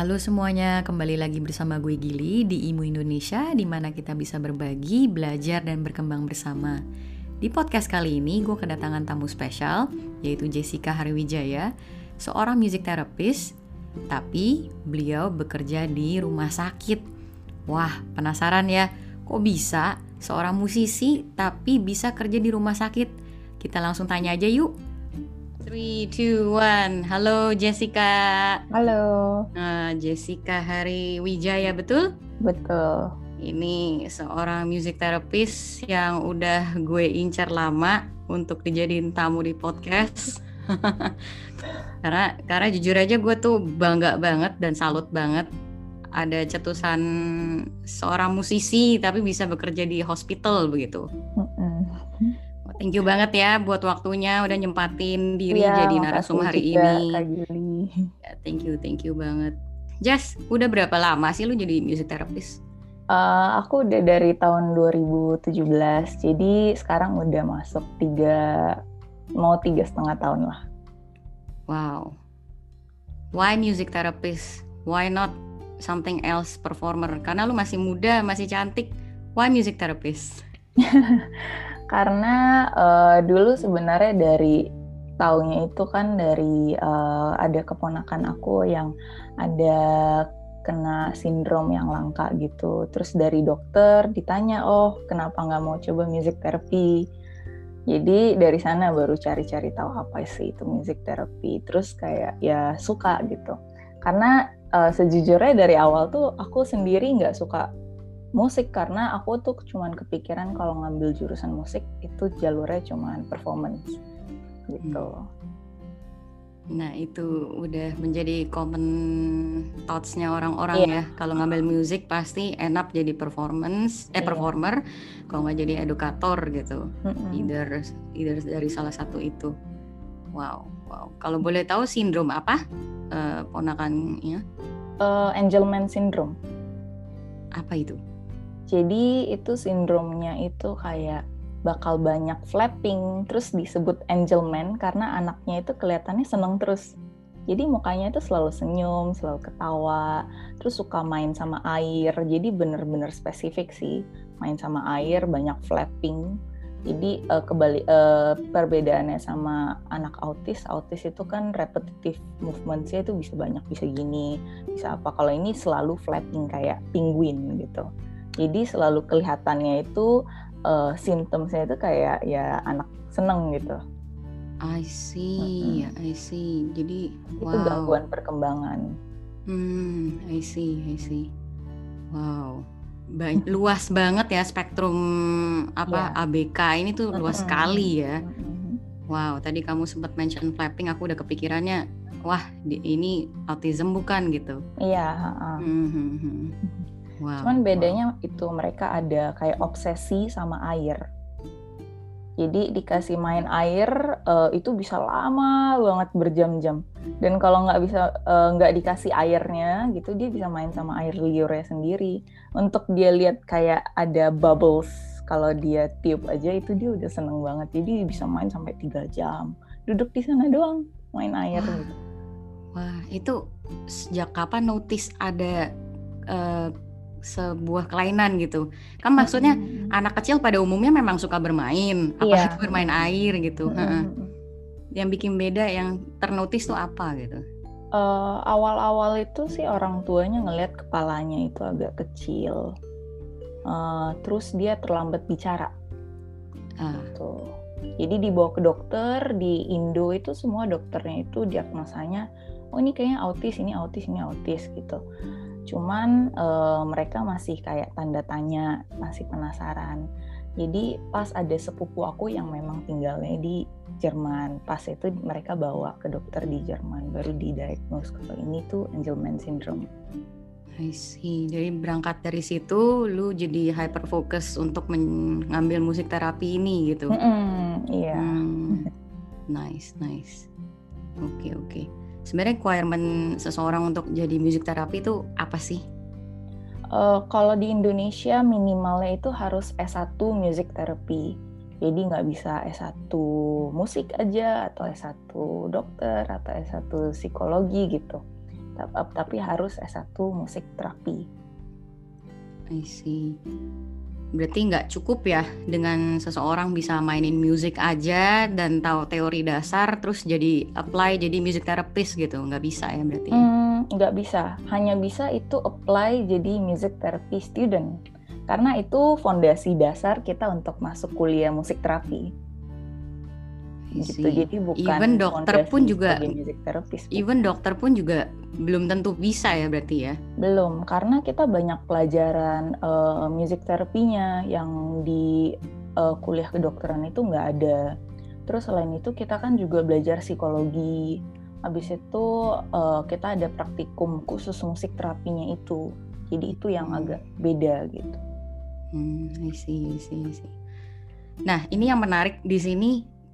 Halo semuanya, kembali lagi bersama gue Gili di IMU Indonesia di mana kita bisa berbagi, belajar, dan berkembang bersama. Di podcast kali ini gue kedatangan tamu spesial yaitu Jessica Hariwijaya, seorang music therapist, tapi beliau bekerja di rumah sakit. Wah, penasaran ya, kok bisa seorang musisi tapi bisa kerja di rumah sakit? Kita langsung tanya aja yuk. 3, 2, 1 Halo Jessica Halo uh, Jessica Hari Wijaya betul? Betul Ini seorang music therapist yang udah gue incar lama untuk dijadiin tamu di podcast karena karena jujur aja gue tuh bangga banget dan salut banget ada cetusan seorang musisi tapi bisa bekerja di hospital begitu. Mm -mm. Thank you banget ya buat waktunya udah nyempatin diri ya, jadi narasumber hari ini. Ya, thank you, thank you banget. Jas, udah berapa lama sih lu jadi music therapist? Uh, aku udah dari tahun 2017, jadi sekarang udah masuk tiga mau tiga setengah tahun lah. Wow. Why music therapist? Why not something else performer? Karena lu masih muda, masih cantik. Why music therapist? karena uh, dulu sebenarnya dari taunya itu kan dari uh, ada keponakan aku yang ada kena sindrom yang langka gitu. Terus dari dokter ditanya, oh kenapa nggak mau coba music therapy? Jadi dari sana baru cari-cari tahu apa sih itu music therapy. Terus kayak ya suka gitu. Karena uh, sejujurnya dari awal tuh aku sendiri nggak suka musik karena aku tuh cuman kepikiran kalau ngambil jurusan musik itu jalurnya cuman performance gitu. Hmm. Nah itu udah menjadi common thoughts-nya orang-orang yeah. ya. Kalau ngambil musik pasti enak jadi performance, eh yeah. performer. Kalau nggak jadi edukator gitu. Mm-hmm. Either either dari salah satu itu. Wow, wow. Kalau boleh tahu sindrom apa uh, ponakannya? Uh, Angelman syndrome. Apa itu? Jadi itu sindromnya itu kayak bakal banyak flapping, terus disebut angel man karena anaknya itu kelihatannya seneng terus. Jadi mukanya itu selalu senyum, selalu ketawa, terus suka main sama air. Jadi bener-bener spesifik sih, main sama air, banyak flapping. Jadi uh, kebalik uh, perbedaannya sama anak autis, autis itu kan repetitive movementsnya itu bisa banyak, bisa gini, bisa apa. Kalau ini selalu flapping kayak penguin gitu. Jadi selalu kelihatannya itu uh, simptomnya itu kayak ya anak seneng gitu. I see, mm -hmm. I see. Jadi itu wow. gangguan perkembangan. Hmm, I see, I see. Wow, Ba luas banget ya spektrum apa yeah. ABK ini tuh luas mm -hmm. sekali ya. Mm -hmm. Wow, tadi kamu sempat mention flapping, aku udah kepikirannya, wah ini autism bukan gitu? Iya. Yeah, uh. mm -hmm. Wow. Cuman bedanya wow. itu mereka ada kayak obsesi sama air. Jadi dikasih main air uh, itu bisa lama banget berjam-jam. Dan kalau nggak bisa eh, nggak uh, dikasih airnya gitu dia bisa main sama air liurnya sendiri. Untuk dia lihat kayak ada bubbles kalau dia tiup aja itu dia udah seneng banget. Jadi bisa main sampai tiga jam. Duduk di sana doang main air Wah. gitu. Wah itu sejak kapan notice ada uh, sebuah kelainan gitu. Kan maksudnya hmm. anak kecil pada umumnya memang suka bermain, iya. apalagi yeah. bermain air gitu. Hmm. Yang bikin beda yang ternotis tuh apa gitu? Uh, awal-awal itu sih orang tuanya ngelihat kepalanya itu agak kecil, uh, terus dia terlambat bicara. Ah. Gitu. Jadi dibawa ke dokter di Indo itu semua dokternya itu diagnosanya, oh ini kayaknya autis, ini autis, ini autis gitu cuman uh, mereka masih kayak tanda tanya masih penasaran jadi pas ada sepupu aku yang memang tinggalnya di Jerman pas itu mereka bawa ke dokter di Jerman baru didiagnose kalau ini tuh Angelman syndrome I see. Jadi berangkat dari situ, lu jadi hyper focus untuk mengambil musik terapi ini gitu. Mm -hmm, iya. Hmm, nice, nice. Oke, okay, oke. Okay sebenarnya requirement seseorang untuk jadi music terapi itu apa sih? Uh, kalau di Indonesia minimalnya itu harus S1 music therapy. Jadi nggak bisa S1 musik aja atau S1 dokter atau S1 psikologi gitu. tapi harus S1 musik terapi. I see. Berarti nggak cukup ya dengan seseorang bisa mainin musik aja dan tahu teori dasar terus jadi apply jadi music therapist gitu nggak bisa ya berarti? Hmm, nggak bisa. Hanya bisa itu apply jadi music therapy student karena itu fondasi dasar kita untuk masuk kuliah musik terapi gitu. Jadi bukan even dokter pun juga music therapist even dokter pun juga belum tentu bisa ya berarti ya? Belum karena kita banyak pelajaran uh, music terapinya yang di uh, kuliah kedokteran itu nggak ada. Terus selain itu kita kan juga belajar psikologi. Habis itu uh, kita ada praktikum khusus musik terapinya itu. Jadi itu yang hmm. agak beda gitu. Hmm I see, I see, I see. Nah, ini yang menarik di sini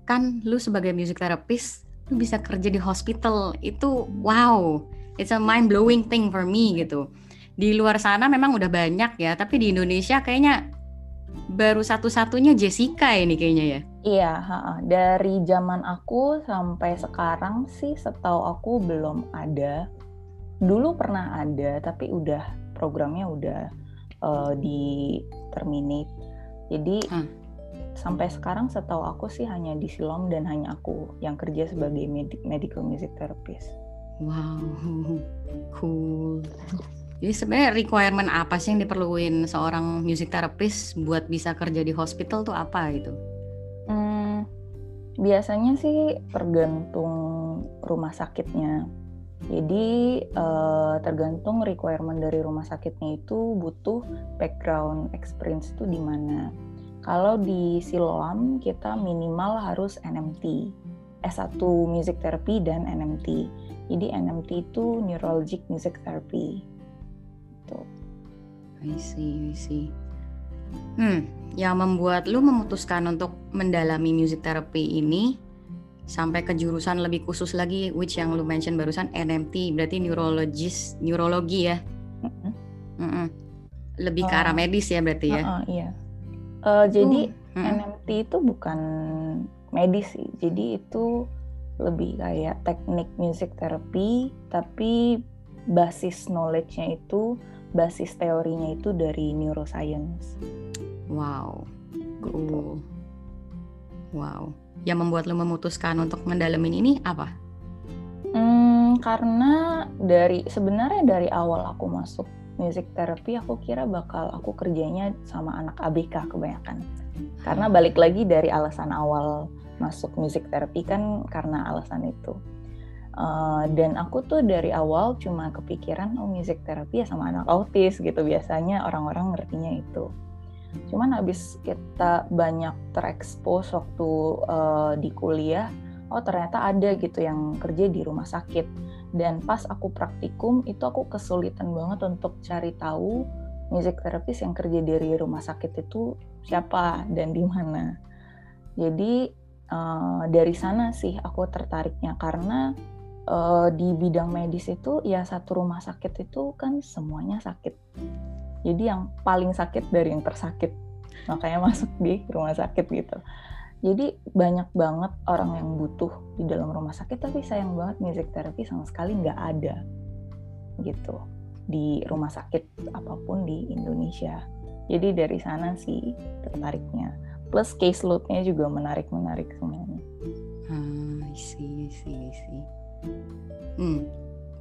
kan lu sebagai music therapist lu bisa kerja di hospital itu wow it's a mind blowing thing for me gitu. Di luar sana memang udah banyak ya tapi di Indonesia kayaknya baru satu-satunya Jessica ini kayaknya ya. Iya dari zaman aku sampai sekarang sih setahu aku belum ada. Dulu pernah ada tapi udah programnya udah uh, di terminate. Jadi huh sampai sekarang setahu aku sih hanya di Silom dan hanya aku yang kerja sebagai med medical music therapist. Wow, cool. Jadi sebenarnya requirement apa sih yang diperluin seorang music therapist buat bisa kerja di hospital tuh apa gitu? Hmm, biasanya sih tergantung rumah sakitnya. Jadi uh, tergantung requirement dari rumah sakitnya itu butuh background experience itu di mana. Kalau di Siloam kita minimal harus NMT, S1 Music Therapy dan NMT. Jadi NMT itu Neurologic Music Therapy. Tuh. I see, I see. Hmm, yang membuat lu memutuskan untuk mendalami music therapy ini sampai ke jurusan lebih khusus lagi which yang lu mention barusan NMT berarti neurologis neurologi ya mm -hmm. Mm -hmm. lebih ke arah medis ya berarti ya uh, uh, iya Uh, jadi hmm. NMT itu bukan medis sih. Jadi itu lebih kayak teknik music therapy, tapi basis knowledge-nya itu, basis teorinya itu dari neuroscience. Wow. Gitu. Wow. Yang membuat lo memutuskan untuk mendalamin ini apa? Hmm, karena dari sebenarnya dari awal aku masuk music therapy aku kira bakal aku kerjanya sama anak ABK kebanyakan. Karena balik lagi dari alasan awal masuk music therapy kan karena alasan itu. Uh, dan aku tuh dari awal cuma kepikiran oh music therapy ya sama anak autis gitu biasanya orang-orang ngertinya itu. Cuman habis kita banyak terekspos waktu uh, di kuliah, oh ternyata ada gitu yang kerja di rumah sakit dan pas aku praktikum itu aku kesulitan banget untuk cari tahu music therapist yang kerja dari rumah sakit itu siapa dan di mana. Jadi uh, dari sana sih aku tertariknya karena uh, di bidang medis itu ya satu rumah sakit itu kan semuanya sakit. Jadi yang paling sakit dari yang tersakit. Makanya masuk di rumah sakit gitu jadi banyak banget orang yang butuh di dalam rumah sakit, tapi sayang banget music therapy sama sekali nggak ada gitu di rumah sakit apa pun di Indonesia. Jadi dari sana sih tertariknya. Plus case load-nya juga menarik-menarik semuanya. Ah, isi, isi, isi. Hmm.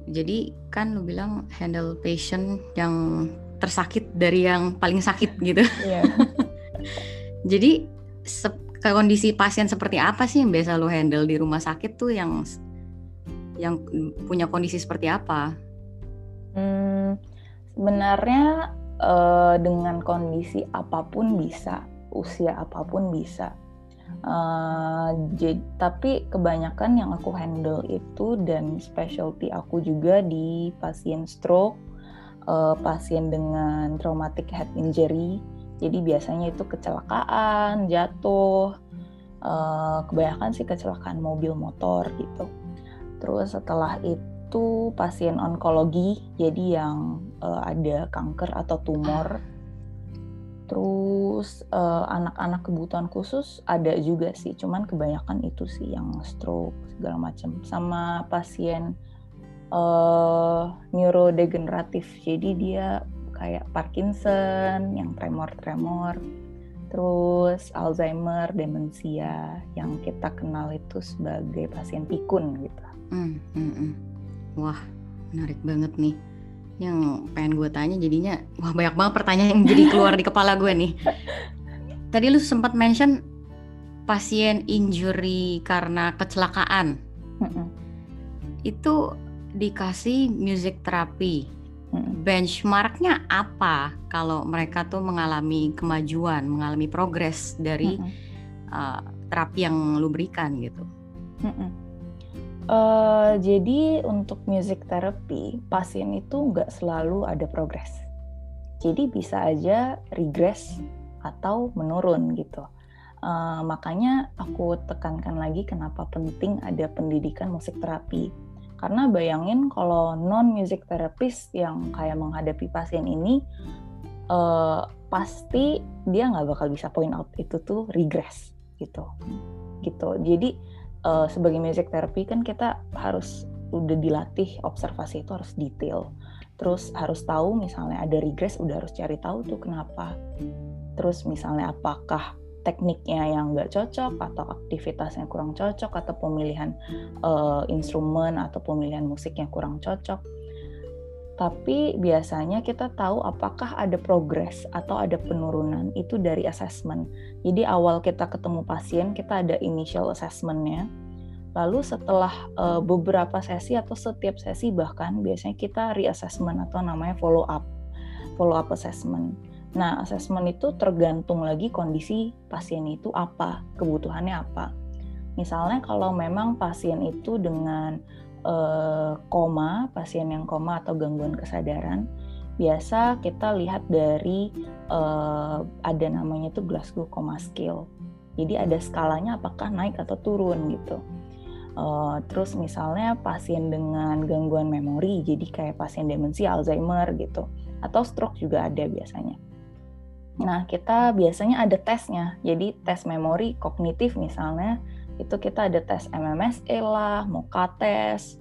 Jadi kan lu bilang handle patient yang tersakit dari yang paling sakit gitu. Iya. Jadi kondisi pasien seperti apa sih yang biasa lo handle di rumah sakit tuh yang yang punya kondisi seperti apa? Hmm, sebenarnya uh, dengan kondisi apa pun bisa, usia apa pun bisa. Uh, jadi, tapi kebanyakan yang aku handle itu dan specialty aku juga di pasien stroke, uh, pasien dengan traumatic head injury, jadi biasanya itu kecelakaan, jatuh, uh, kebanyakan sih kecelakaan mobil motor gitu. Terus setelah itu pasien onkologi, jadi yang uh, ada kanker atau tumor. Terus anak eh, anak-anak kebutuhan khusus ada juga sih, cuman kebanyakan itu sih yang stroke segala macam. Sama pasien uh, neurodegeneratif. Jadi dia kayak Parkinson, yang tremor-tremor, terus Alzheimer, demensia, yang kita kenal itu sebagai pasien pikun gitu. Mm, mm, mm. Wah, menarik banget nih. Yang pengen gue tanya jadinya, wah banyak banget pertanyaan yang jadi keluar di kepala gue nih. Tadi lu sempat mention pasien injury karena kecelakaan. Mm -mm. Itu dikasih music terapi benchmarknya apa kalau mereka tuh mengalami kemajuan, mengalami progres dari mm-hmm. uh, terapi yang lu berikan gitu? Mm-hmm. Uh, jadi untuk music therapy pasien itu nggak selalu ada progres. Jadi bisa aja regress atau menurun gitu. Uh, makanya aku tekankan lagi kenapa penting ada pendidikan musik terapi karena bayangin kalau non music therapist yang kayak menghadapi pasien ini uh, pasti dia nggak bakal bisa point out itu tuh regress gitu. Gitu. Jadi uh, sebagai music therapy kan kita harus udah dilatih observasi itu harus detail. Terus harus tahu misalnya ada regress udah harus cari tahu tuh kenapa. Terus misalnya apakah tekniknya yang nggak cocok atau aktivitasnya kurang cocok atau pemilihan uh, instrumen atau pemilihan musiknya kurang cocok. Tapi biasanya kita tahu apakah ada progres atau ada penurunan itu dari assessment. Jadi awal kita ketemu pasien kita ada initial assessmentnya. Lalu setelah uh, beberapa sesi atau setiap sesi bahkan biasanya kita reassessment atau namanya follow up, follow up assessment Nah, asesmen itu tergantung lagi kondisi pasien itu apa, kebutuhannya apa. Misalnya kalau memang pasien itu dengan uh, koma, pasien yang koma atau gangguan kesadaran, biasa kita lihat dari uh, ada namanya itu Glasgow Coma Scale. Jadi ada skalanya apakah naik atau turun gitu. Uh, terus misalnya pasien dengan gangguan memori, jadi kayak pasien demensia, Alzheimer gitu, atau stroke juga ada biasanya. Nah, kita biasanya ada tesnya. Jadi tes memori kognitif misalnya, itu kita ada tes MMSE lah, MOCA tes.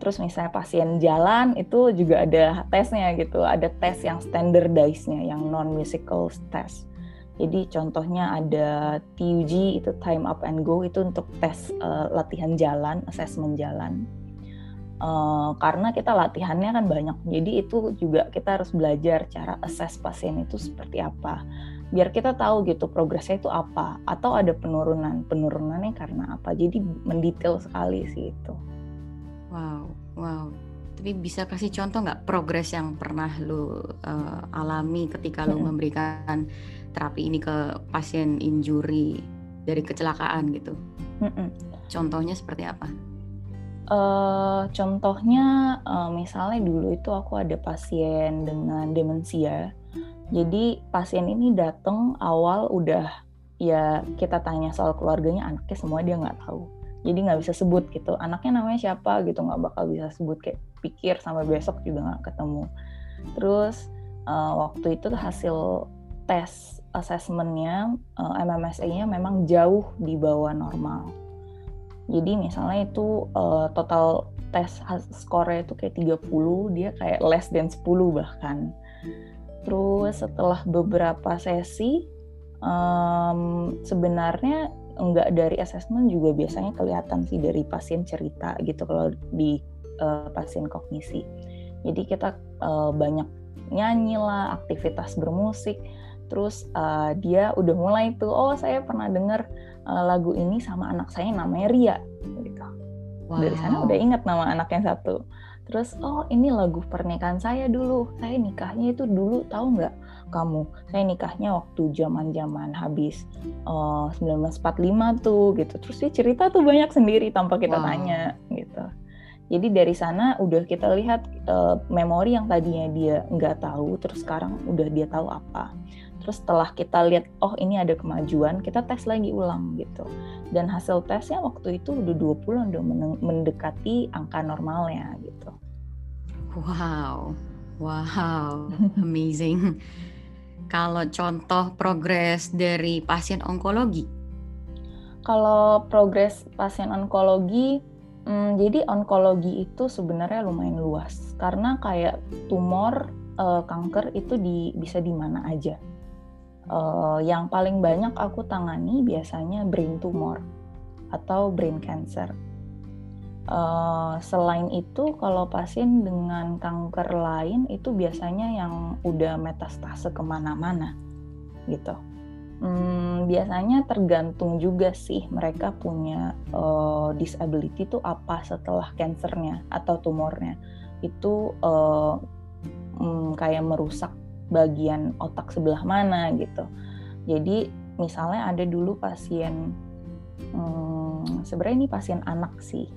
Terus misalnya pasien jalan itu juga ada tesnya gitu. Ada tes yang standardized-nya, yang non-musical test. Jadi contohnya ada TUG itu time up and go itu untuk tes uh, latihan jalan, assessment jalan. Uh, karena kita latihannya kan banyak, jadi itu juga kita harus belajar cara assess pasien itu seperti apa, biar kita tahu gitu progresnya itu apa, atau ada penurunan, penurunannya karena apa. Jadi mendetail sekali sih itu. Wow, wow. Tapi bisa kasih contoh nggak progres yang pernah lu uh, alami ketika lu hmm. memberikan terapi ini ke pasien injury dari kecelakaan gitu? Hmm. Contohnya seperti apa? Uh, contohnya uh, misalnya dulu itu aku ada pasien dengan demensia. Jadi pasien ini datang awal udah ya kita tanya soal keluarganya anaknya semua dia nggak tahu. Jadi nggak bisa sebut gitu. Anaknya namanya siapa gitu nggak bakal bisa sebut kayak pikir sampai besok juga nggak ketemu. Terus uh, waktu itu hasil tes asesmennya uh, MMSE-nya memang jauh di bawah normal jadi misalnya itu uh, total tes skornya itu kayak 30, dia kayak less than 10 bahkan. Terus setelah beberapa sesi, um, sebenarnya enggak dari assessment juga biasanya kelihatan sih dari pasien cerita gitu kalau di uh, pasien kognisi. Jadi kita uh, banyak nyanyi lah, aktivitas bermusik, terus uh, dia udah mulai tuh, oh saya pernah dengar uh, lagu ini sama anak saya namanya Ria gitu. Wow. Dari sana udah inget nama anak yang satu. Terus oh ini lagu pernikahan saya dulu. Saya nikahnya itu dulu tahu nggak kamu? Saya nikahnya waktu zaman-zaman habis uh, eh, 1945 tuh gitu. Terus dia cerita tuh banyak sendiri tanpa kita wow. tanya gitu. Jadi dari sana udah kita lihat uh, memori yang tadinya dia nggak tahu, terus sekarang udah dia tahu apa. Terus setelah kita lihat, oh ini ada kemajuan, kita tes lagi ulang gitu. Dan hasil tesnya waktu itu udah 20 udah mendekati angka normalnya gitu. Wow, wow, amazing. Kalau contoh progres dari pasien onkologi? Kalau progres pasien onkologi, Hmm, jadi onkologi itu sebenarnya lumayan luas karena kayak tumor, uh, kanker itu di, bisa di mana aja. Uh, yang paling banyak aku tangani biasanya brain tumor atau brain cancer. Uh, selain itu, kalau pasien dengan kanker lain itu biasanya yang udah metastase ke mana-mana, gitu. Hmm, biasanya tergantung juga sih mereka punya uh, disability itu apa setelah kansernya atau tumornya itu uh, um, kayak merusak bagian otak sebelah mana gitu. Jadi misalnya ada dulu pasien um, sebenarnya ini pasien anak sih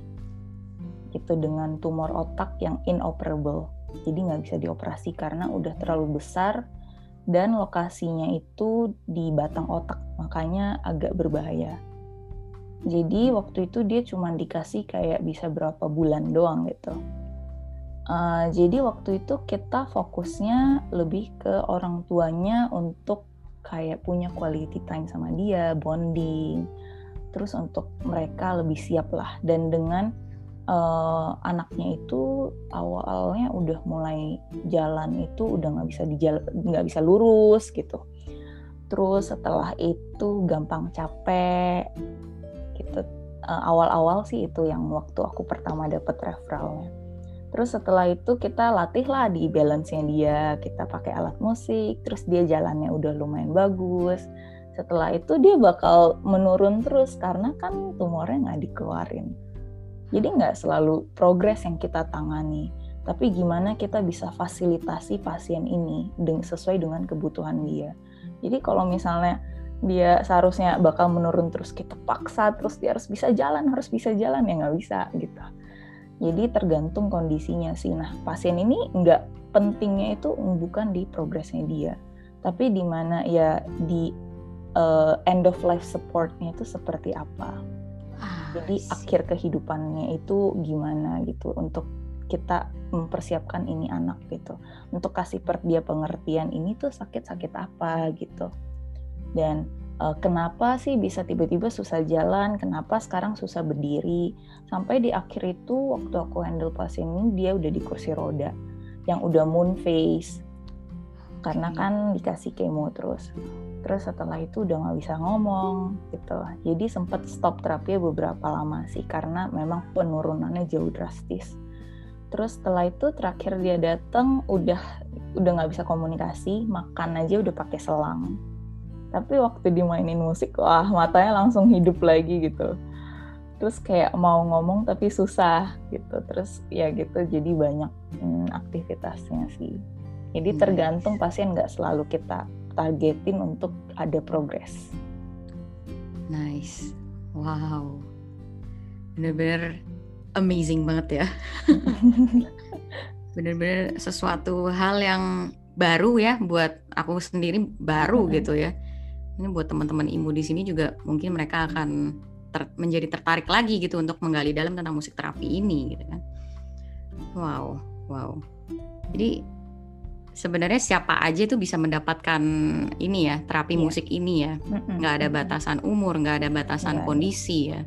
gitu dengan tumor otak yang inoperable jadi nggak bisa dioperasi karena udah terlalu besar dan lokasinya itu di batang otak, makanya agak berbahaya. Jadi waktu itu dia cuma dikasih kayak bisa berapa bulan doang gitu. Uh, jadi waktu itu kita fokusnya lebih ke orang tuanya untuk kayak punya quality time sama dia, bonding, terus untuk mereka lebih siap lah. Dan dengan uh, anaknya itu awalnya udah mulai jalan itu udah nggak bisa nggak bisa lurus gitu. Terus setelah itu gampang capek gitu. Uh, awal-awal sih itu yang waktu aku pertama dapet referralnya terus setelah itu kita latih lah di balance-nya dia kita pakai alat musik terus dia jalannya udah lumayan bagus. Setelah itu dia bakal menurun terus karena kan tumornya nggak dikeluarin. Jadi nggak selalu progres yang kita tangani, tapi gimana kita bisa fasilitasi pasien ini sesuai dengan kebutuhan dia. Jadi kalau misalnya dia seharusnya bakal menurun terus kita paksa terus dia harus bisa jalan harus bisa jalan ya nggak bisa gitu jadi tergantung kondisinya sih. Nah pasien ini nggak pentingnya itu bukan di progresnya dia tapi di mana ya di uh, end of life supportnya itu seperti apa. Jadi akhir kehidupannya itu gimana gitu untuk kita mempersiapkan ini anak gitu. Untuk kasih per dia pengertian ini tuh sakit-sakit apa gitu. Dan uh, kenapa sih bisa tiba-tiba susah jalan? Kenapa sekarang susah berdiri? Sampai di akhir itu waktu aku handle pasien ini dia udah di kursi roda yang udah moon face. Karena kan dikasih kemo terus. Terus setelah itu udah nggak bisa ngomong gitu. Jadi sempat stop terapi beberapa lama sih karena memang penurunannya jauh drastis. Terus setelah itu terakhir dia datang udah udah nggak bisa komunikasi makan aja udah pakai selang tapi waktu dimainin musik wah matanya langsung hidup lagi gitu terus kayak mau ngomong tapi susah gitu terus ya gitu jadi banyak hmm, aktivitasnya sih jadi tergantung pasien nggak selalu kita targetin untuk ada progres. Nice, wow, bener-bener amazing banget ya. bener-bener sesuatu hal yang baru ya buat aku sendiri baru mm-hmm. gitu ya. Ini buat teman-teman imu di sini juga mungkin mereka akan ter menjadi tertarik lagi gitu untuk menggali dalam tentang musik terapi ini gitu kan. Wow, wow. Jadi sebenarnya siapa aja itu bisa mendapatkan ini ya terapi yeah. musik ini ya mm-hmm. nggak ada batasan umur nggak ada batasan yeah. kondisi ya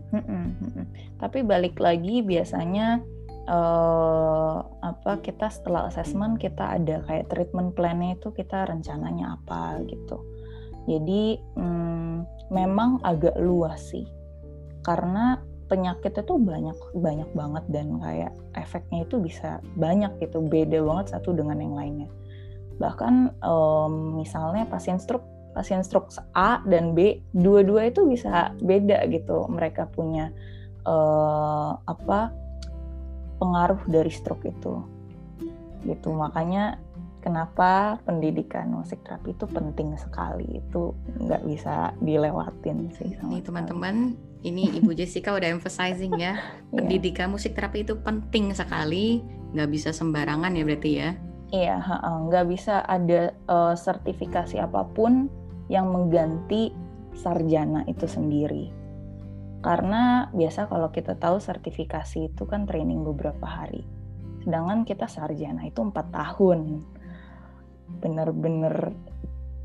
tapi balik lagi biasanya uh, apa kita setelah assessment kita ada kayak treatment plan-nya itu kita rencananya apa gitu jadi mm, memang agak luas sih. Karena penyakit itu banyak banyak banget dan kayak efeknya itu bisa banyak gitu. Beda banget satu dengan yang lainnya. Bahkan um, misalnya pasien stroke pasien stroke A dan B dua-dua itu bisa beda gitu. Mereka punya uh, apa pengaruh dari stroke itu. Gitu. Makanya kenapa pendidikan musik terapi itu penting sekali itu nggak bisa dilewatin sih sama teman-teman ini Ibu Jessica udah emphasizing ya iya. pendidikan musik terapi itu penting sekali nggak bisa sembarangan ya berarti ya Iya, nggak bisa ada uh, sertifikasi apa pun yang mengganti sarjana itu sendiri. Karena biasa kalau kita tahu sertifikasi itu kan training beberapa hari. Sedangkan kita sarjana itu empat tahun. Bener-bener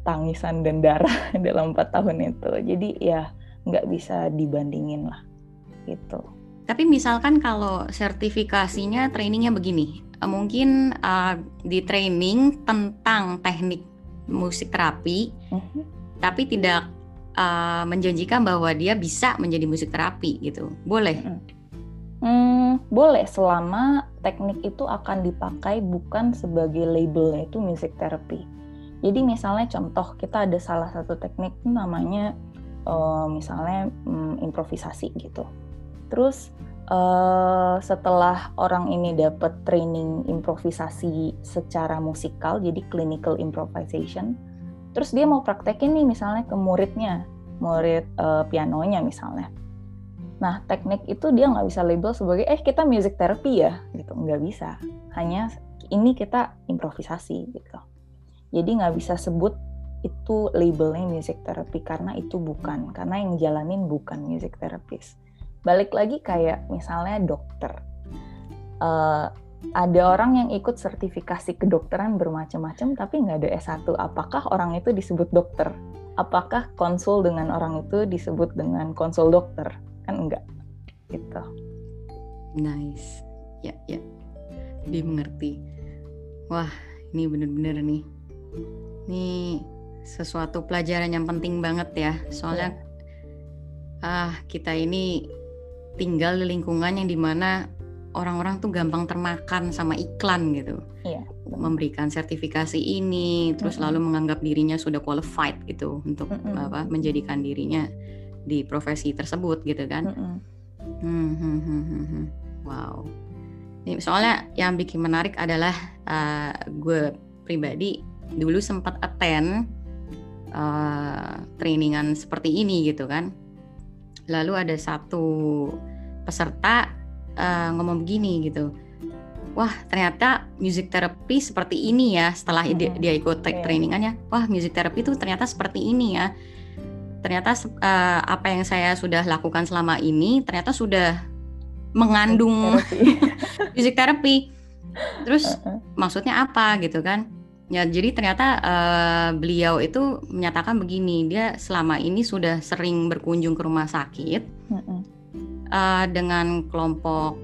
tangisan dan darah dalam empat tahun itu. Jadi ya nggak bisa dibandingin lah gitu. tapi misalkan kalau sertifikasinya trainingnya begini, uh, mungkin uh, di training tentang teknik musik terapi. -huh. tapi tidak uh, menjanjikan bahwa dia bisa menjadi musik terapi gitu, boleh? -huh. Hmm, boleh selama teknik itu akan dipakai bukan sebagai labelnya itu music therapy. Jadi misalnya contoh kita ada salah satu teknik namanya uh, misalnya um, improvisasi gitu. Terus uh, setelah orang ini dapat training improvisasi secara musikal, jadi clinical improvisation, terus dia mau praktekin nih misalnya ke muridnya, murid uh, pianonya misalnya Nah, teknik itu dia nggak bisa label sebagai eh kita music therapy ya, gitu. Nggak bisa. Hanya ini kita improvisasi gitu. Jadi nggak bisa sebut itu labelnya music therapy karena itu bukan, karena yang jalanin bukan music therapist. Balik lagi kayak misalnya dokter. Uh, ada orang yang ikut sertifikasi kedokteran bermacam-macam tapi nggak ada S1. Apakah orang itu disebut dokter? Apakah konsul dengan orang itu disebut dengan konsul dokter? Kan enggak gitu nice ya ya dimengerti wah ini bener-bener nih ini sesuatu pelajaran yang penting banget ya soalnya yeah. ah kita ini tinggal di lingkungan yang di mana orang-orang tuh gampang termakan sama iklan gitu yeah. memberikan sertifikasi ini terus mm -hmm. lalu menganggap dirinya sudah qualified gitu untuk mm -hmm. apa menjadikan dirinya di profesi tersebut gitu kan. Mm -hmm. Hmm, hmm, hmm, hmm, hmm. Wow. Ini soalnya yang bikin menarik adalah uh, gue pribadi dulu sempat attend uh, trainingan seperti ini gitu kan. Lalu ada satu peserta uh, ngomong begini gitu. Wah ternyata music therapy seperti ini ya setelah -hmm. dia, dia ikut yeah. trainingannya. Wah music therapy itu ternyata seperti ini ya ternyata uh, apa yang saya sudah lakukan selama ini ternyata sudah mengandung music therapy. Terus uh -uh. maksudnya apa gitu kan? Ya jadi ternyata uh, beliau itu menyatakan begini, dia selama ini sudah sering berkunjung ke rumah sakit uh -uh. Dengan kelompok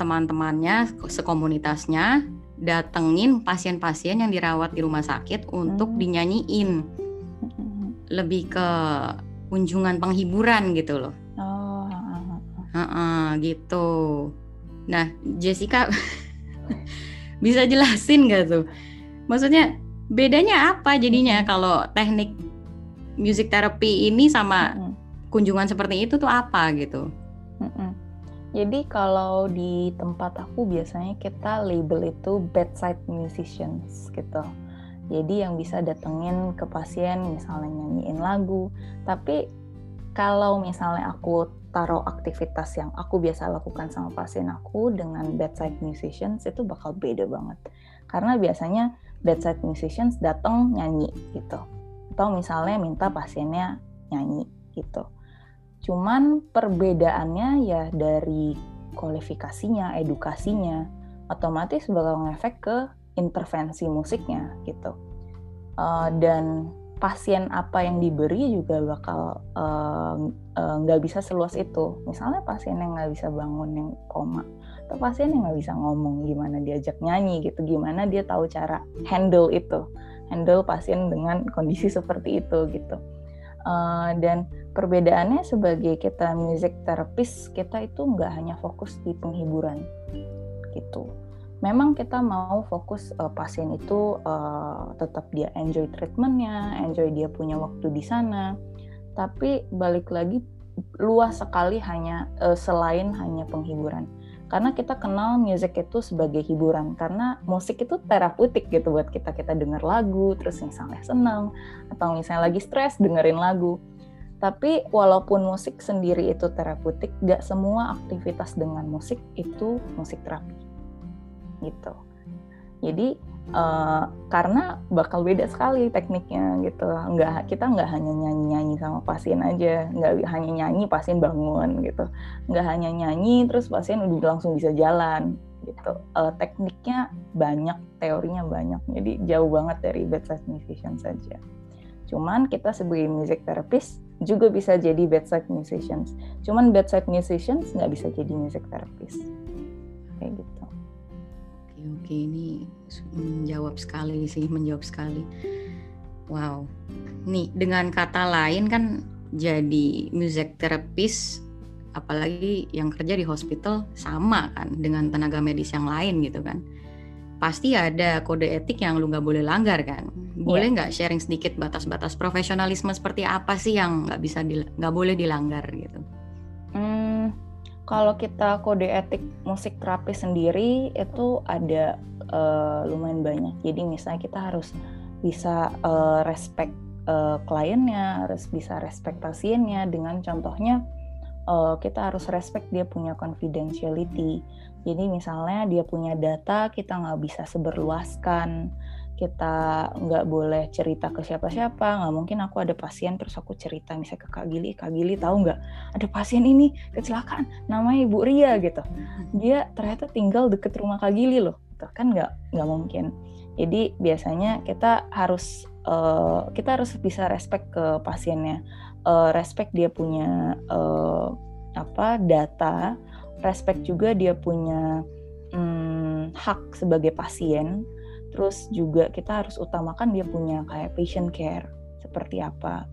teman-temannya, sekomunitasnya, datengin pasien-pasien yang dirawat di rumah sakit untuk uh dinyanyiin lebih ke kunjungan penghiburan gitu loh. Oh, uh, uh, gitu. Nah, Jessica bisa jelasin gak tuh? Maksudnya bedanya apa jadinya kalau teknik music therapy ini sama uh kunjungan seperti itu tuh apa gitu? Jadi kalau di tempat aku biasanya kita label itu bedside musicians gitu. Jadi yang bisa datengin ke pasien misalnya nyanyiin lagu. Tapi kalau misalnya aku taruh aktivitas yang aku biasa lakukan sama pasien aku dengan bedside musicians itu bakal beda banget. Karena biasanya bedside musicians datang nyanyi gitu. Atau misalnya minta pasiennya nyanyi gitu. Cuman perbedaannya ya dari kualifikasinya, edukasinya, otomatis bakal ngefek ke intervensi musiknya gitu. Uh, dan pasien apa yang diberi juga bakal nggak uh, uh, bisa seluas itu. Misalnya pasien yang nggak bisa bangun yang koma atau pasien yang nggak bisa ngomong gimana diajak nyanyi gitu. Gimana dia tahu cara handle itu handle pasien dengan kondisi seperti itu gitu. Uh, dan perbedaannya sebagai kita music therapist kita itu nggak hanya fokus di penghiburan gitu memang kita mau fokus uh, pasien itu uh, tetap dia enjoy treatmentnya, enjoy dia punya waktu di sana. Tapi balik lagi luas sekali hanya uh, selain hanya penghiburan. Karena kita kenal musik itu sebagai hiburan karena musik itu terapeutik gitu buat kita kita dengar lagu terus misalnya senang atau misalnya lagi stres dengerin lagu. Tapi walaupun musik sendiri itu terapeutik, gak semua aktivitas dengan musik itu musik terapi gitu. Jadi uh, karena bakal beda sekali tekniknya gitu. Nggak kita nggak hanya nyanyi-nyanyi sama pasien aja, nggak hanya nyanyi pasien bangun gitu. Nggak hanya nyanyi terus pasien udah langsung bisa jalan gitu. Uh, tekniknya banyak, teorinya banyak. Jadi jauh banget dari bedside musician saja. Cuman kita sebagai music therapist juga bisa jadi bedside musicians. Cuman bedside musicians nggak bisa jadi music therapist. Kayak gitu. Oke, ini menjawab sekali sih, menjawab sekali. Wow. Nih, dengan kata lain kan jadi music therapist apalagi yang kerja di hospital sama kan dengan tenaga medis yang lain gitu kan pasti ada kode etik yang lu nggak boleh langgar kan boleh iya. nggak yeah. sharing sedikit batas-batas profesionalisme seperti apa sih yang nggak bisa nggak boleh dilanggar gitu hmm, kalau kita kode etik musik terapi sendiri itu ada uh, lumayan banyak. Jadi misalnya kita harus bisa uh, respect uh, kliennya harus bisa respect pasiennya. Dengan contohnya uh, kita harus respect dia punya confidentiality. Jadi misalnya dia punya data kita nggak bisa seberluaskan, kita nggak boleh cerita ke siapa-siapa. Nggak mungkin aku ada pasien terus aku cerita misalnya ke Kak Gili, Kak Gili tahu nggak ada pasien ini kecelakaan, namanya Ibu Ria gitu. Dia ternyata tinggal deket rumah Kak Gili loh. Gitu. Kan nggak nggak mungkin. Jadi biasanya kita harus uh, kita harus bisa respect ke pasiennya uh, respect dia punya uh, apa data, respect juga dia punya um, hak sebagai pasien. Terus juga kita harus utamakan dia punya kayak patient care seperti apa.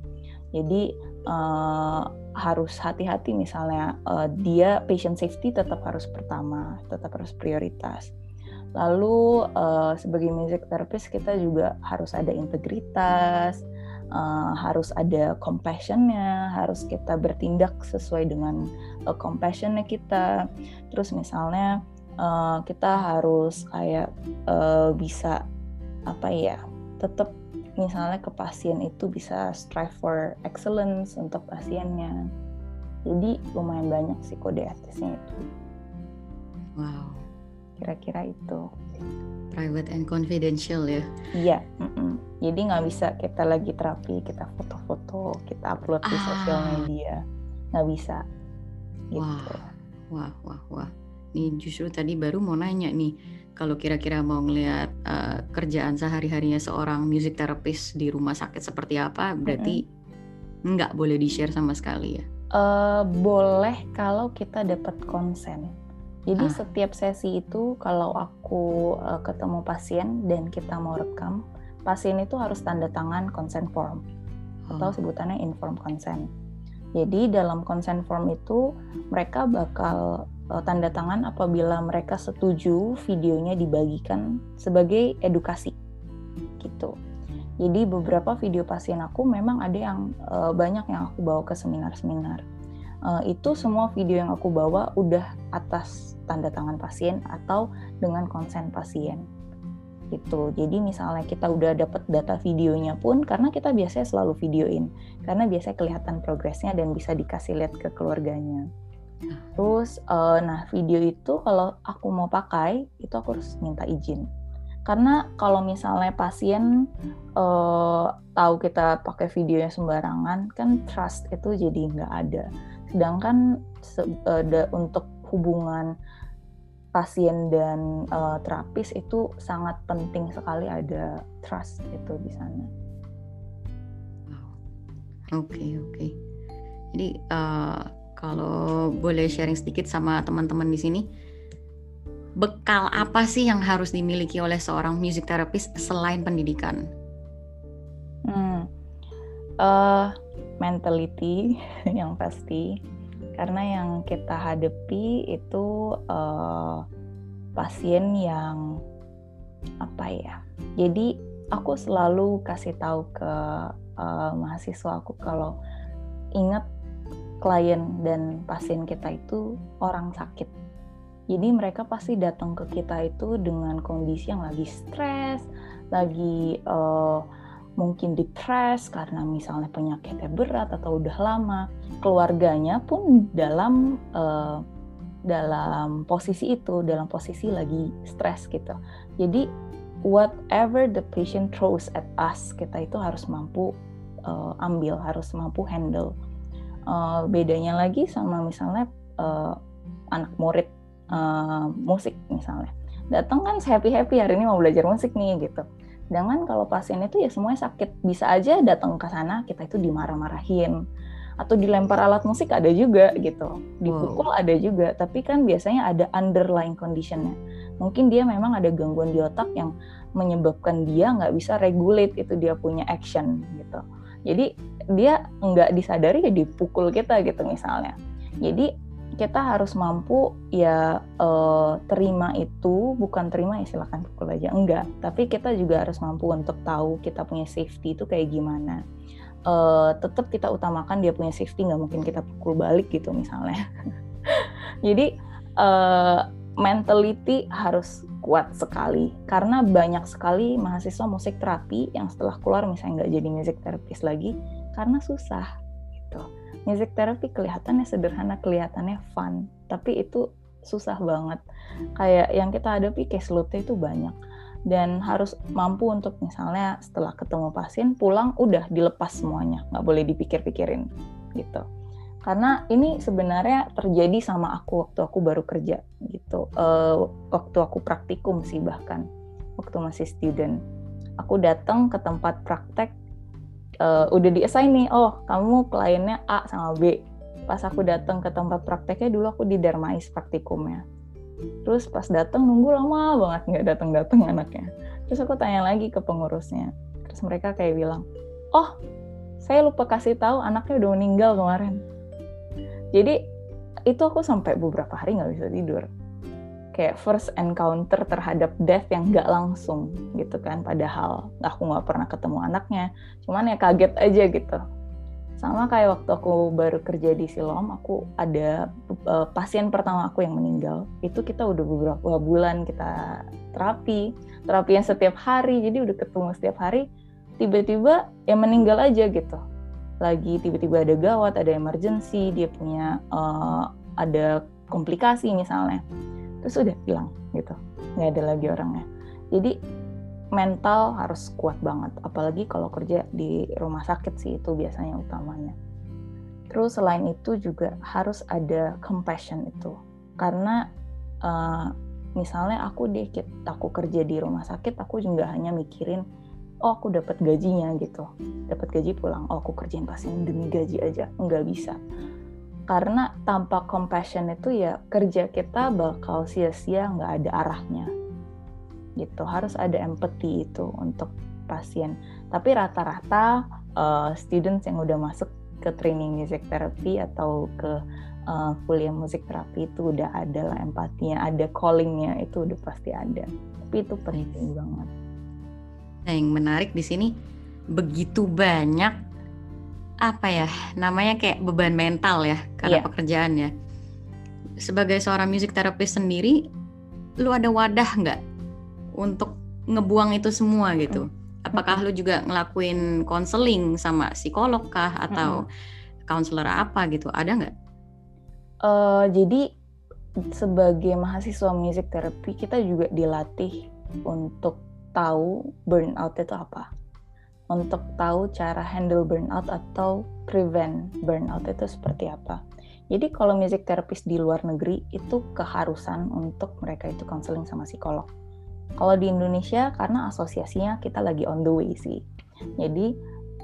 Jadi uh, harus hati-hati misalnya uh, dia patient safety tetap harus pertama, tetap harus prioritas. Lalu uh, sebagai music therapist kita juga harus ada integritas, uh, harus ada compassionnya, harus kita bertindak sesuai dengan uh, compassionnya kita. Terus misalnya uh, kita harus kayak uh, bisa apa ya, tetap misalnya ke pasien itu bisa strive for excellence untuk pasiennya. Jadi lumayan banyak sih kode etisnya itu. Wow. Kira-kira itu private and confidential ya iya mm -mm. jadi nggak bisa kita lagi terapi kita foto-foto kita upload ah. di sosial media nggak bisa gitu. wah wah wah wah nih justru tadi baru mau nanya nih kalau kira-kira mau ngelihat uh, kerjaan sehari-harinya seorang music therapist di rumah sakit seperti apa berarti mm-hmm. nggak boleh di share sama sekali ya uh, boleh kalau kita dapat konsen jadi ah. setiap sesi itu kalau aku uh, ketemu pasien dan kita mau rekam, pasien itu harus tanda tangan consent form oh. atau sebutannya informed consent. Jadi dalam consent form itu mereka bakal tanda tangan apabila mereka setuju videonya dibagikan sebagai edukasi. Gitu. Jadi beberapa video pasien aku memang ada yang uh, banyak yang aku bawa ke seminar-seminar uh, itu semua video yang aku bawa udah atas tanda tangan pasien atau dengan konsen pasien gitu. Jadi misalnya kita udah dapat data videonya pun karena kita biasanya selalu videoin karena biasanya kelihatan progresnya dan bisa dikasih lihat ke keluarganya. Terus uh, nah video itu kalau aku mau pakai itu aku harus minta izin. Karena kalau misalnya pasien uh, tahu kita pakai videonya sembarangan kan trust itu jadi nggak ada Sedangkan uh, untuk hubungan pasien dan uh, terapis itu sangat penting sekali ada trust itu di sana. Oke okay, oke. Okay. Jadi uh, kalau boleh sharing sedikit sama teman-teman di sini, bekal apa sih yang harus dimiliki oleh seorang music therapist selain pendidikan? Hmm, uh, mentality yang pasti. Karena yang kita hadapi itu uh, pasien yang apa ya? Jadi aku selalu kasih tahu ke uh, mahasiswa aku kalau ingat klien dan pasien kita itu orang sakit jadi mereka pasti datang ke kita itu dengan kondisi yang lagi stres lagi uh, mungkin depres karena misalnya penyakitnya berat atau udah lama, keluarganya pun dalam uh, dalam posisi itu, dalam posisi lagi stres gitu. Jadi whatever the patient throws at us, kita itu harus mampu uh, ambil, harus mampu handle. Uh, bedanya lagi sama misalnya uh, anak murid uh, musik misalnya, datang kan happy happy hari ini mau belajar musik nih gitu Sedangkan kalau pasien itu ya semuanya sakit, bisa aja datang ke sana kita itu dimarah-marahin atau dilempar alat musik ada juga gitu, dipukul wow. ada juga. Tapi kan biasanya ada underlying conditionnya. Mungkin dia memang ada gangguan di otak yang menyebabkan dia nggak bisa regulate itu dia punya action gitu. Jadi dia nggak disadari ya dipukul kita gitu misalnya. Jadi kita harus mampu ya uh, terima itu bukan terima ya silakan pukul aja enggak. Tapi kita juga harus mampu untuk tahu kita punya safety itu kayak gimana. Uh, tetap kita utamakan dia punya safety nggak mungkin kita pukul balik gitu misalnya. Jadi uh, mentality harus kuat sekali karena banyak sekali mahasiswa musik terapi yang setelah keluar misalnya nggak jadi music therapist lagi karena susah gitu music therapy kelihatannya sederhana, kelihatannya fun, tapi itu susah banget. Kayak yang kita hadapi case load itu banyak dan harus mampu untuk misalnya setelah ketemu pasien pulang udah dilepas semuanya, nggak boleh dipikir-pikirin gitu. Karena ini sebenarnya terjadi sama aku waktu aku baru kerja gitu, uh, waktu aku praktikum sih bahkan waktu masih student. Aku datang ke tempat praktek uh, udah diassign nih oh kamu kliennya A sama B. Pas aku datang ke tempat prakteknya dulu aku di dermais praktikumnya. Terus pas datang nunggu lama banget nggak datang datang anaknya. Terus aku tanya lagi ke pengurusnya. Terus mereka kayak bilang oh saya lupa kasih tahu anaknya udah meninggal kemarin jadi itu aku sampai beberapa hari nggak bisa tidur. Kayak first encounter terhadap death yang nggak langsung gitu kan padahal aku nggak pernah ketemu anaknya. Cuman ya kaget aja gitu. Sama kayak waktu aku baru kerja di Silom aku ada uh, pasien pertama aku yang meninggal. Itu kita udah beberapa bulan kita terapi terapi yang setiap hari. Jadi udah ketemu setiap hari tiba-tiba yang meninggal aja gitu lagi tiba-tiba ada gawat ada emergency dia punya uh, ada komplikasi misalnya. Terus udah hilang gitu nggak ada lagi orangnya. Jadi mental harus kuat banget apalagi kalau kerja di rumah sakit sih itu biasanya utamanya. Terus selain itu juga harus ada compassion itu. Karena uh, misalnya aku deh aku kerja di rumah sakit aku juga hanya mikirin oh aku dapat gajinya gitu. Dapat gaji pulang. Oh aku kerjain pasien demi gaji aja. Nggak bisa. Karena tanpa compassion itu ya kerja kita bakal sia-sia nggak ada arahnya. Gitu. Harus ada empathy itu untuk pasien. Tapi rata-rata uh, students yang udah masuk ke training music therapy atau ke uh, kuliah musik terapi itu udah ada lah empatinya ada callingnya itu udah pasti ada. Tapi itu penting banget nah yang menarik di sini begitu banyak apa ya namanya kayak beban mental ya karena yeah. pekerjaannya. Sebagai seorang music therapist sendiri, lu ada wadah nggak untuk ngebuang itu semua gitu? Apakah lu juga ngelakuin konseling sama psikolog kah atau counselor apa gitu? Ada nggak? Uh, jadi sebagai mahasiswa music therapy kita juga dilatih untuk tahu burnout itu apa untuk tahu cara handle burnout atau prevent burnout itu seperti apa. Jadi kalau music therapist di luar negeri itu keharusan untuk mereka itu counseling sama psikolog. Kalau di Indonesia karena asosiasinya kita lagi on the way sih. Jadi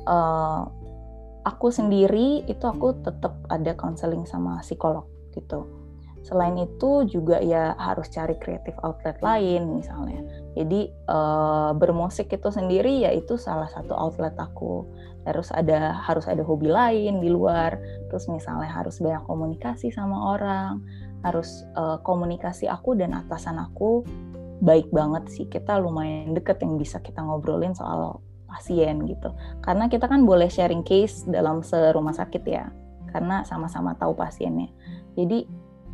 uh, aku sendiri itu aku tetap ada counseling sama psikolog gitu. Selain itu juga ya harus cari creative outlet lain misalnya jadi uh, bermusik itu sendiri ya itu salah satu outlet aku. Harus ada harus ada hobi lain di luar. Terus misalnya harus banyak komunikasi sama orang, harus uh, komunikasi aku dan atasan aku baik banget sih. Kita lumayan deket yang bisa kita ngobrolin soal pasien gitu. Karena kita kan boleh sharing case dalam serumah sakit ya. Karena sama-sama tahu pasiennya. Jadi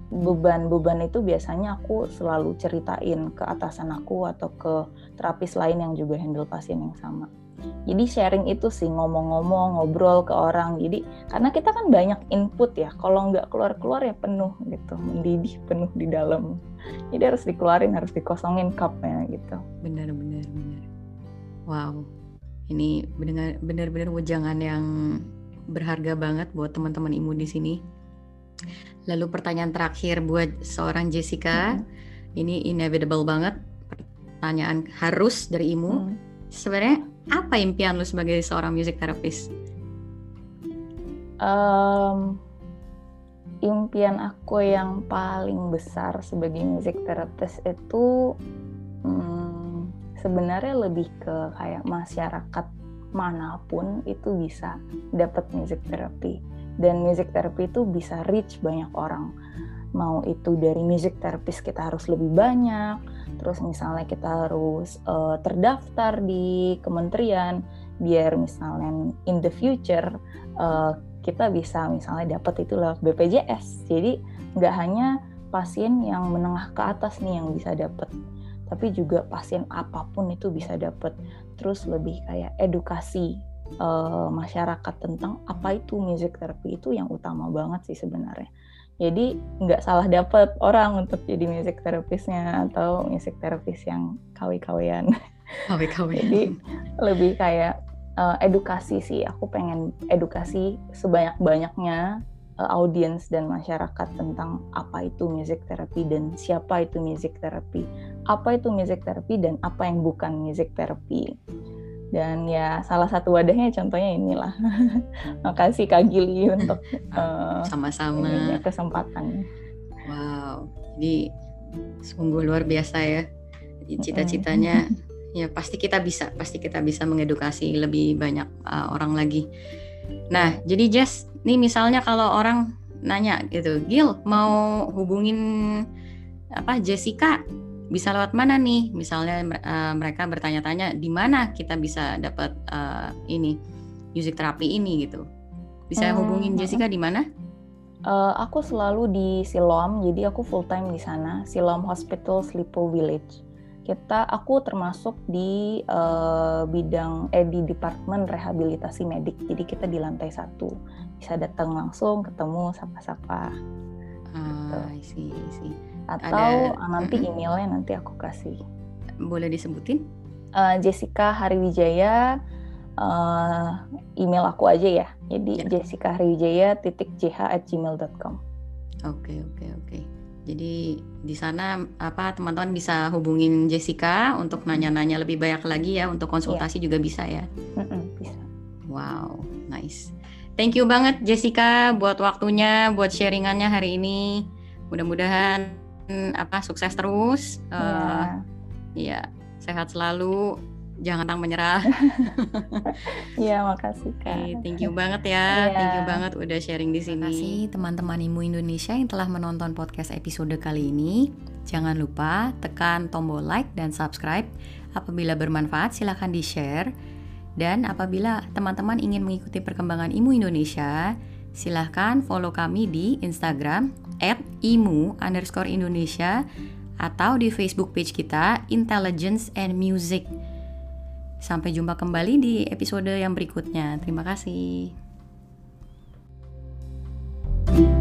beban-beban itu biasanya aku selalu ceritain ke atasan aku atau ke terapis lain yang juga handle pasien yang sama. Jadi sharing itu sih ngomong-ngomong, ngobrol ke orang. Jadi karena kita kan banyak input ya. Kalau nggak keluar-keluar ya penuh gitu, mendidih penuh di dalam. Jadi harus dikeluarin, harus dikosongin cupnya gitu. Benar, benar, benar. Wow, ini benar-benar wejangan yang berharga banget buat teman-teman imu di sini Lalu pertanyaan terakhir buat seorang Jessica, hmm. ini inevitable banget. Pertanyaan harus dari Imu. Hmm. sebenarnya apa impian lu sebagai seorang music therapist? Um, impian aku yang paling besar sebagai music therapist itu hmm, sebenarnya lebih ke kayak masyarakat mana pun itu bisa dapat music therapy dan music therapy itu bisa reach banyak orang mau itu dari music therapist kita harus lebih banyak terus misalnya kita harus uh, terdaftar di kementerian biar misalnya in the future uh, kita bisa misalnya dapat itu lewat BPJS. Jadi nggak hanya pasien yang menengah ke atas nih yang bisa dapat, tapi juga pasien apa pun itu bisa dapat. Terus lebih kayak edukasi uh, masyarakat tentang apa itu music therapy itu yang utama banget sih sebenarnya. Jadi nggak salah dapat orang untuk jadi music therapistnya atau music therapist yang kawi-kawian. Kawi-kawian. jadi lebih kayak uh, edukasi sih. Aku pengen edukasi sebanyak-banyaknya uh, audiens dan masyarakat tentang apa itu music therapy dan siapa itu music therapy, apa itu music therapy dan apa yang bukan music therapy. Dan ya salah satu wadahnya contohnya inilah. Makasih Kak Gili untuk uh, sama-sama. kesempatan. Wow, jadi sungguh luar biasa ya. Cita-citanya ya pasti kita bisa pasti kita bisa mengedukasi lebih banyak uh, orang lagi. Nah jadi Jess nih misalnya kalau orang nanya gitu Gil mau hubungin apa Jessica bisa lewat mana nih? Misalnya uh, mereka bertanya-tanya di mana kita bisa dapat uh, ini music therapy ini? Gitu. Bisa hmm. hubungin Jessica di mana? Uh, aku selalu di Siloam, jadi aku full time di sana, Siloam Hospital Slipo Village. Kita aku termasuk di uh, bidang eh di departemen rehabilitasi medik. Jadi kita di lantai satu. Bisa datang langsung ketemu sapa-sapa. Ah, gitu. isi, atau Ada, nanti emailnya nanti aku kasih boleh disebutin uh, Jessica Hariwijaya uh, email aku aja ya jadi ya. Jessica Hariwijaya titik jh at gmail.com oke oke oke jadi di sana apa teman-teman bisa hubungin Jessica untuk nanya-nanya lebih banyak lagi ya untuk konsultasi yeah. juga bisa ya. bisa. Wow, nice. Thank you banget Jessica buat waktunya, buat sharingannya hari ini. Mudah-mudahan apa sukses terus. Iya, uh, ya, sehat selalu jangan tang menyerah. Iya, makasih Kak. Okay, thank you banget ya. Yeah. Thank you banget udah sharing di sini. Terima kasih teman-teman Imu Indonesia yang telah menonton podcast episode kali ini. Jangan lupa tekan tombol like dan subscribe. Apabila bermanfaat silahkan di-share. Dan apabila teman-teman ingin mengikuti perkembangan Imu Indonesia, silahkan follow kami di Instagram at imu underscore Indonesia atau di Facebook page kita Intelligence and Music. Sampai jumpa kembali di episode yang berikutnya. Terima kasih. thank you